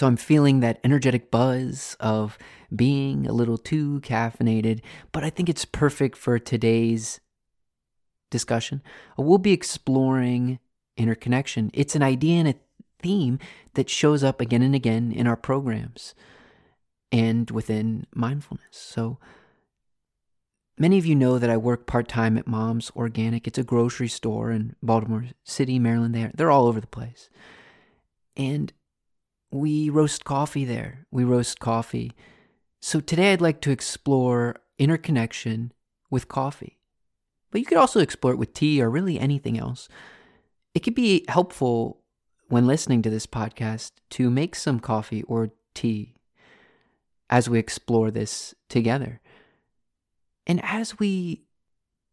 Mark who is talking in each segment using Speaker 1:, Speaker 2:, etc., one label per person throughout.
Speaker 1: So I'm feeling that energetic buzz of being a little too caffeinated, but I think it's perfect for today's discussion. We'll be exploring interconnection. It's an idea and a theme that shows up again and again in our programs and within mindfulness. So many of you know that I work part-time at Mom's Organic. It's a grocery store in Baltimore City, Maryland. They're, they're all over the place. And we roast coffee there. We roast coffee. So today I'd like to explore interconnection with coffee. But you could also explore it with tea or really anything else. It could be helpful when listening to this podcast to make some coffee or tea as we explore this together. And as we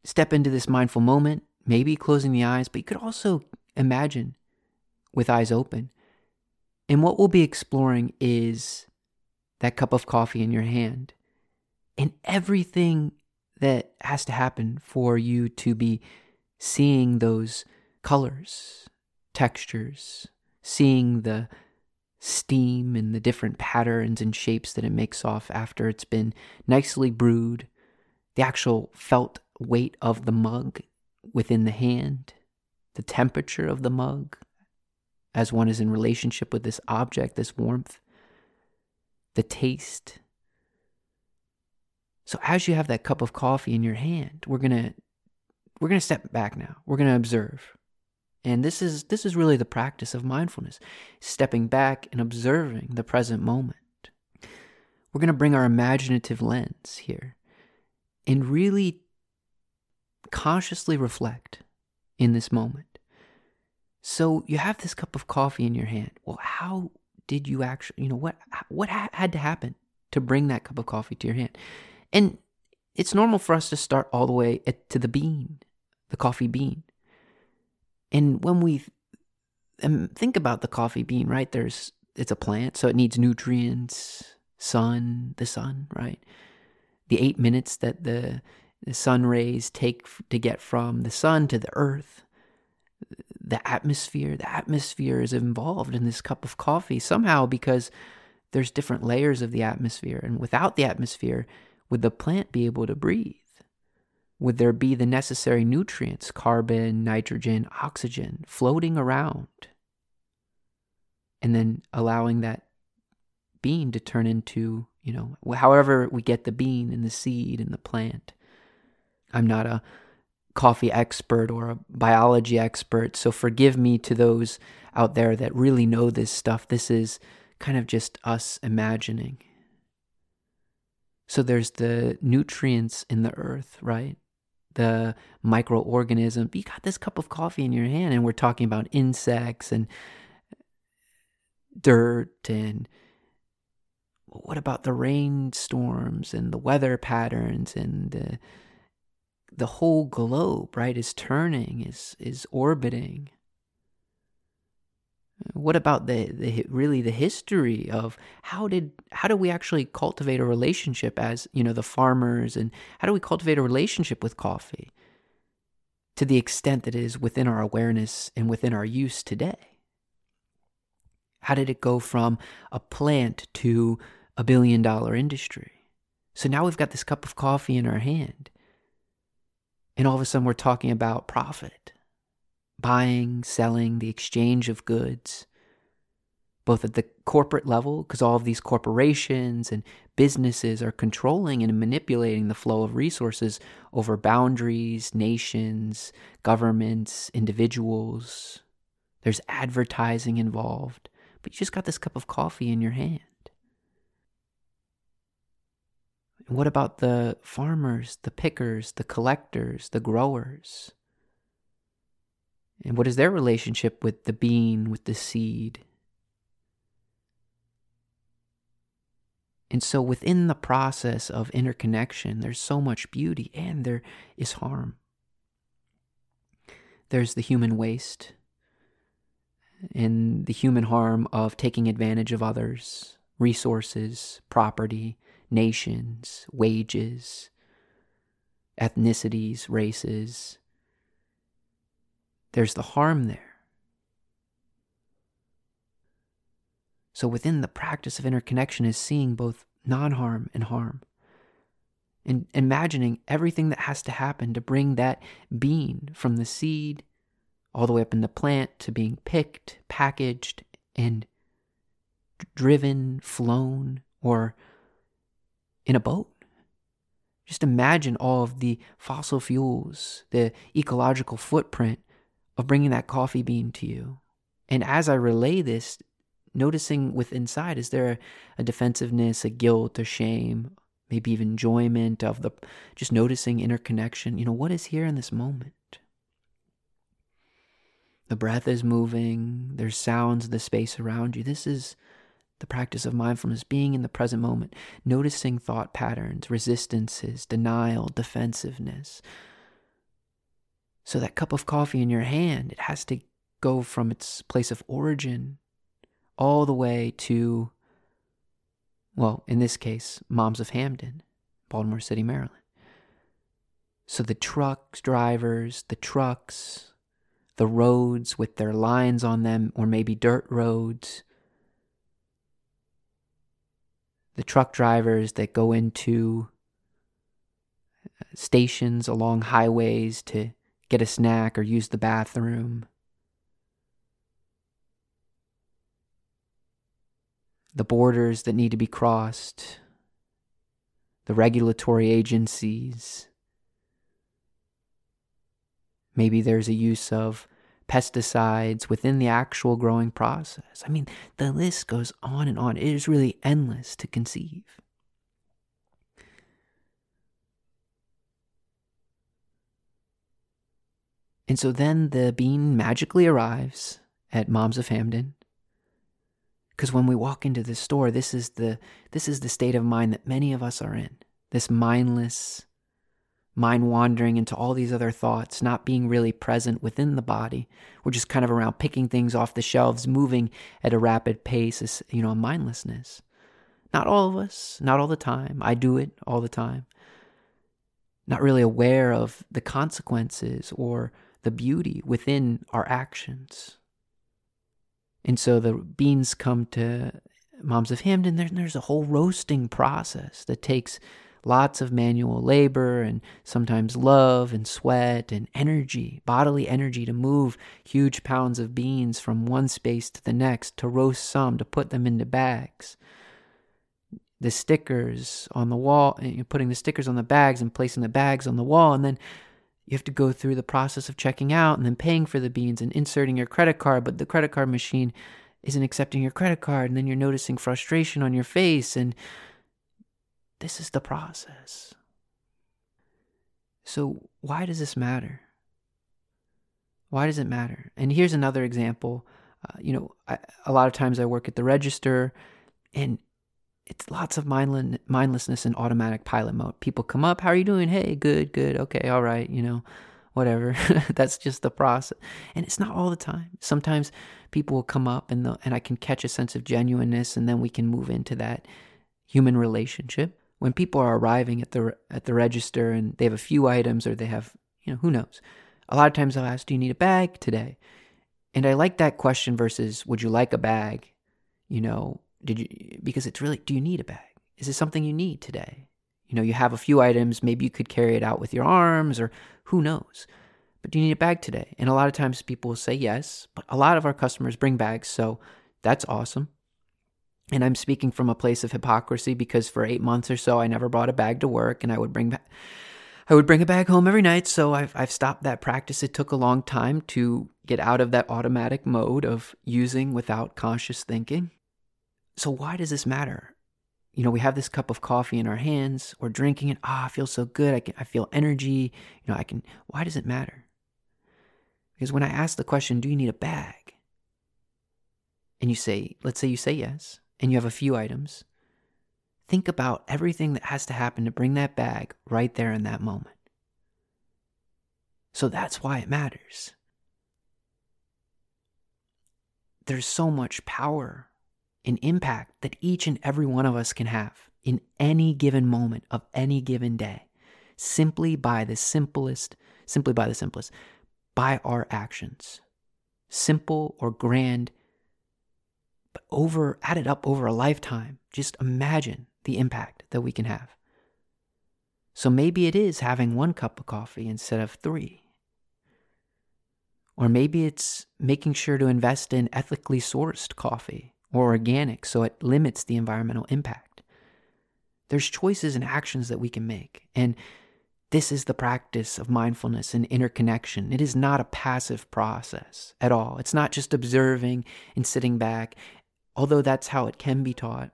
Speaker 1: step into this mindful moment, maybe closing the eyes, but you could also imagine with eyes open and what we'll be exploring is that cup of coffee in your hand and everything that has to happen for you to be seeing those colors, textures, seeing the steam and the different patterns and shapes that it makes off after it's been nicely brewed, the actual felt weight of the mug within the hand, the temperature of the mug, as one is in relationship with this object, this warmth, the taste. So as you have that cup of coffee in your hand, we're going to we're going to step back now. We're going to observe. And this is this is really the practice of mindfulness, stepping back and observing the present moment. We're going to bring our imaginative lens here and really consciously reflect in this moment. So you have this cup of coffee in your hand. Well, how did you actually, you know, what what had to happen to bring that cup of coffee to your hand? And it's normal for us to start all the way at, to the bean, the coffee bean. And when we um, think about the coffee bean, right? There's it's a plant, so it needs nutrients, sun, the sun, right? The eight minutes that the the sun rays take to get from the sun to the earth the atmosphere. The atmosphere is involved in this cup of coffee somehow because there's different layers of the atmosphere. And without the atmosphere, would the plant be able to breathe? Would there be the necessary nutrients, carbon, nitrogen, oxygen, floating around? And then allowing that bean to turn into, you know, however we get the bean and the seed and the plant. I'm not a coffee expert or a biology expert. So forgive me to those out there that really know this stuff. This is kind of just us imagining. So there's the nutrients in the earth, right? The microorganism. You got this cup of coffee in your hand, and we're talking about insects and dirt and what about the rainstorms and the weather patterns and the the whole globe, right, is turning, is is orbiting. What about the, the really the history of how did how do we actually cultivate a relationship as you know the farmers and how do we cultivate a relationship with coffee to the extent that it is within our awareness and within our use today? How did it go from a plant to a billion dollar industry? So now we've got this cup of coffee in our hand. And all of a sudden, we're talking about profit buying, selling, the exchange of goods, both at the corporate level, because all of these corporations and businesses are controlling and manipulating the flow of resources over boundaries, nations, governments, individuals. There's advertising involved, but you just got this cup of coffee in your hand. What about the farmers, the pickers, the collectors, the growers? And what is their relationship with the bean, with the seed? And so within the process of interconnection, there's so much beauty and there is harm. There's the human waste and the human harm of taking advantage of others, resources, property, nations, wages, ethnicities, races. There's the harm there. So within the practice of interconnection is seeing both non harm and harm. And imagining everything that has to happen to bring that bean from the seed all the way up in the plant to being picked, packaged, and driven, flown, or in a boat. Just imagine all of the fossil fuels, the ecological footprint of bringing that coffee bean to you. And as I relay this, noticing with inside, is there a, defensiveness, a guilt, a shame, maybe even enjoyment of the just noticing interconnection? You know, what is here in this moment? The breath is moving, there's sounds the space around you. This is the practice of mindfulness, being in the present moment, noticing thought patterns, resistances, denial, defensiveness. So, that cup of coffee in your hand, it has to go from its place of origin all the way to, well, in this case, Moms of Hampden, Baltimore City, Maryland. So, the trucks, drivers, the trucks, the roads with their lines on them, or maybe dirt roads, the truck drivers that go into uh, stations along highways to get a snack or use the bathroom. The borders that need to be crossed, the regulatory agencies. Maybe there's a use of pesticides within the actual growing process. I mean, the list goes on and on. It is really endless to conceive. And so then the bean magically arrives at Moms of Hampden. Because when we walk into the store, this is the this is the state of mind that many of us are in. This mindless, mind wandering into all these other thoughts, not being really present within the body. We're just kind of around picking things off the shelves, moving at a rapid pace, is, you know, mindlessness. Not all of us, not all the time. I do it all the time. Not really aware of the consequences or the beauty within our actions. And so the beans come to Moms of Hampden, there, there's a whole roasting process that takes lots of manual labor and sometimes love and sweat and energy, bodily energy to move huge pounds of beans from one space to the next, to roast some, to put them into bags. The stickers on the wall, eh, you're putting the stickers on the bags and placing the bags on the wall, and then you have to go through the process of checking out and then paying for the beans and inserting your credit card, but the credit card machine isn't accepting your credit card, and then you're noticing frustration on your face and this is the process. So, why does this matter? Why does it matter? And here's another example. Uh, you know, I, a lot of times I work at the register, and it's lots of mindless, mindlessness and automatic pilot mode. People come up, how are you doing? Hey, good, good, okay, all right, you know, whatever. That's just the process, and it's not all the time. Sometimes people will come up, and and I can catch a sense of genuineness, and then we can move into that human relationship when people are arriving at the at the register and they have a few items or they have you know who knows? A lot of times i'll ask do you need a bag today? And i like that question versus would you like a bag? You know did you because it's really do you need a bag? Is this something you need today? You know you have a few items maybe you could carry it out with your arms or who knows? But do you need a bag today? And a lot of times people will say yes but a lot of our customers bring bags so that's awesome and I'm speaking from a place of hypocrisy because for eight months or so, I never brought a bag to work, and I would bring. I would bring a bag home every night, so I've, I've stopped that practice. It took a long time to get out of that automatic mode of using without conscious thinking. So, why does this matter? You know, we have this cup of coffee in our hands, we're drinking it. Ah, oh, I feel so good. I, can, I feel energy. You know, I can. Why does it matter? Because when I ask the question, do you need a bag? And you say, let's say you say yes and you have a few items, think about everything that has to happen to bring that bag right there in that moment. So that's why it matters. There's so much power and impact that each and every one of us can have in any given moment of any given day, simply by the simplest, simply by the simplest, by our actions. Simple or grand but over added up over a lifetime, just imagine the impact that we can have. So maybe it is having one cup of coffee instead of three. Or maybe it's making sure to invest in ethically sourced coffee or organic so it limits the environmental impact. There's choices and actions that we can make. And this is the practice of mindfulness and interconnection. It is not a passive process at all. It's not just observing and sitting back, although that's how it can be taught.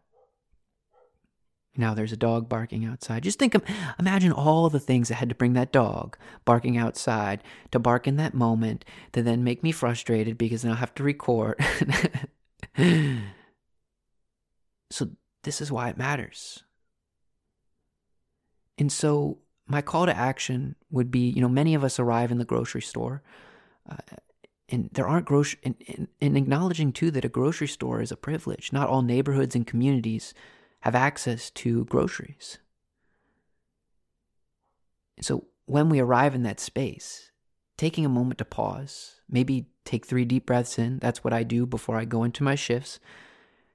Speaker 1: Now there's a dog barking outside. Just think, imagine all the things that had to bring that dog barking outside to bark in that moment to then make me frustrated because then I'll have to record. so this is why it matters. And so my call to action would be, you know, many of us arrive in the grocery store. Uh, and there aren't grocery and, and acknowledging too that a grocery store is a privilege. Not all neighborhoods and communities have access to groceries. So when we arrive in that space, taking a moment to pause, maybe take three deep breaths in, that's what I do before I go into my shifts,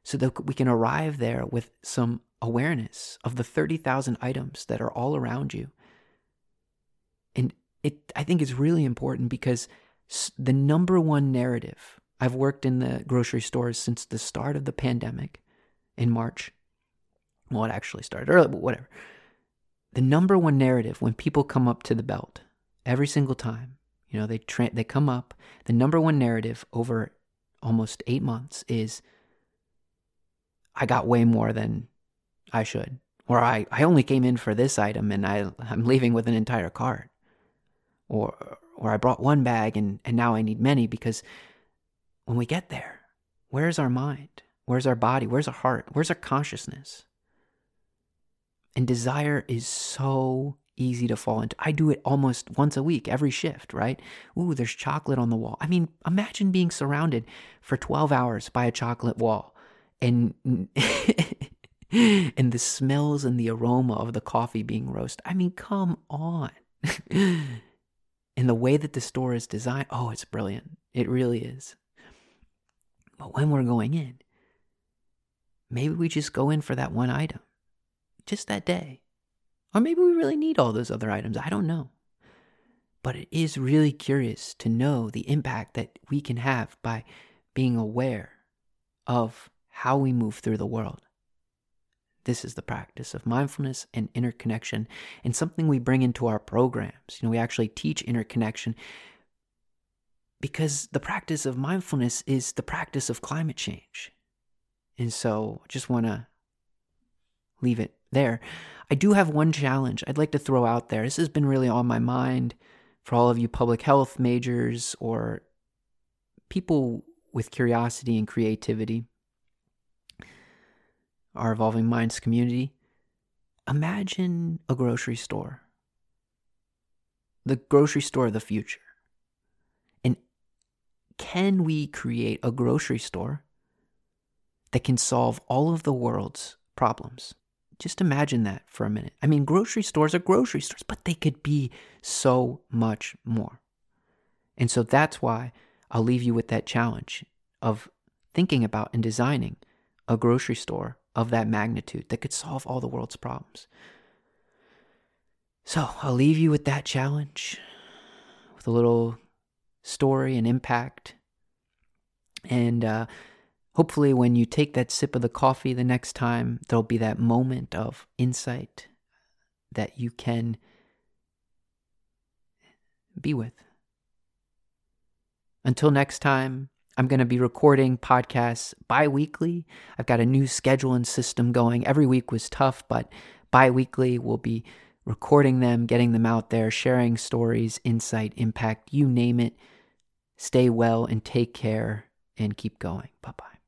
Speaker 1: so that we can arrive there with some awareness of the 30,000 items that are all around you. And it I think is really important because the number one narrative I've worked in the grocery stores since the start of the pandemic in March well, it actually started early, but whatever. The number one narrative when people come up to the belt every single time, you know, they tra- they come up. The number one narrative over almost eight months is, I got way more than I should, or I, I only came in for this item and I I'm leaving with an entire cart, or or I brought one bag and and now I need many because when we get there, where's our mind? Where's our body? Where's our heart? Where's our consciousness? And desire is so easy to fall into. I do it almost once a week, every shift, right? Ooh, there's chocolate on the wall. I mean, imagine being surrounded for 12 hours by a chocolate wall and and the smells and the aroma of the coffee being roasted. I mean, come on. and the way that the store is designed, oh, it's brilliant. It really is. But when we're going in, maybe we just go in for that one item just that day. Or maybe we really need all those other items. I don't know. But it is really curious to know the impact that we can have by being aware of how we move through the world. This is the practice of mindfulness and interconnection, and something we bring into our programs. You know, we actually teach interconnection because the practice of mindfulness is the practice of climate change. And so I just want to leave it there. I do have one challenge I'd like to throw out there. This has been really on my mind for all of you public health majors or people with curiosity and creativity, our Evolving Minds community. Imagine a grocery store, the grocery store of the future. And can we create a grocery store that can solve all of the world's problems? Just imagine that for a minute. I mean, grocery stores are grocery stores, but they could be so much more. And so that's why I'll leave you with that challenge of thinking about and designing a grocery store of that magnitude that could solve all the world's problems. So I'll leave you with that challenge, with a little story and impact. And uh, Hopefully, when you take that sip of the coffee the next time, there'll be that moment of insight that you can be with. Until next time, I'm going to be recording podcasts bi weekly. I've got a new schedule and system going. Every week was tough, but bi weekly we'll be recording them, getting them out there, sharing stories, insight, impact, you name it. Stay well and take care and keep going. Bye bye.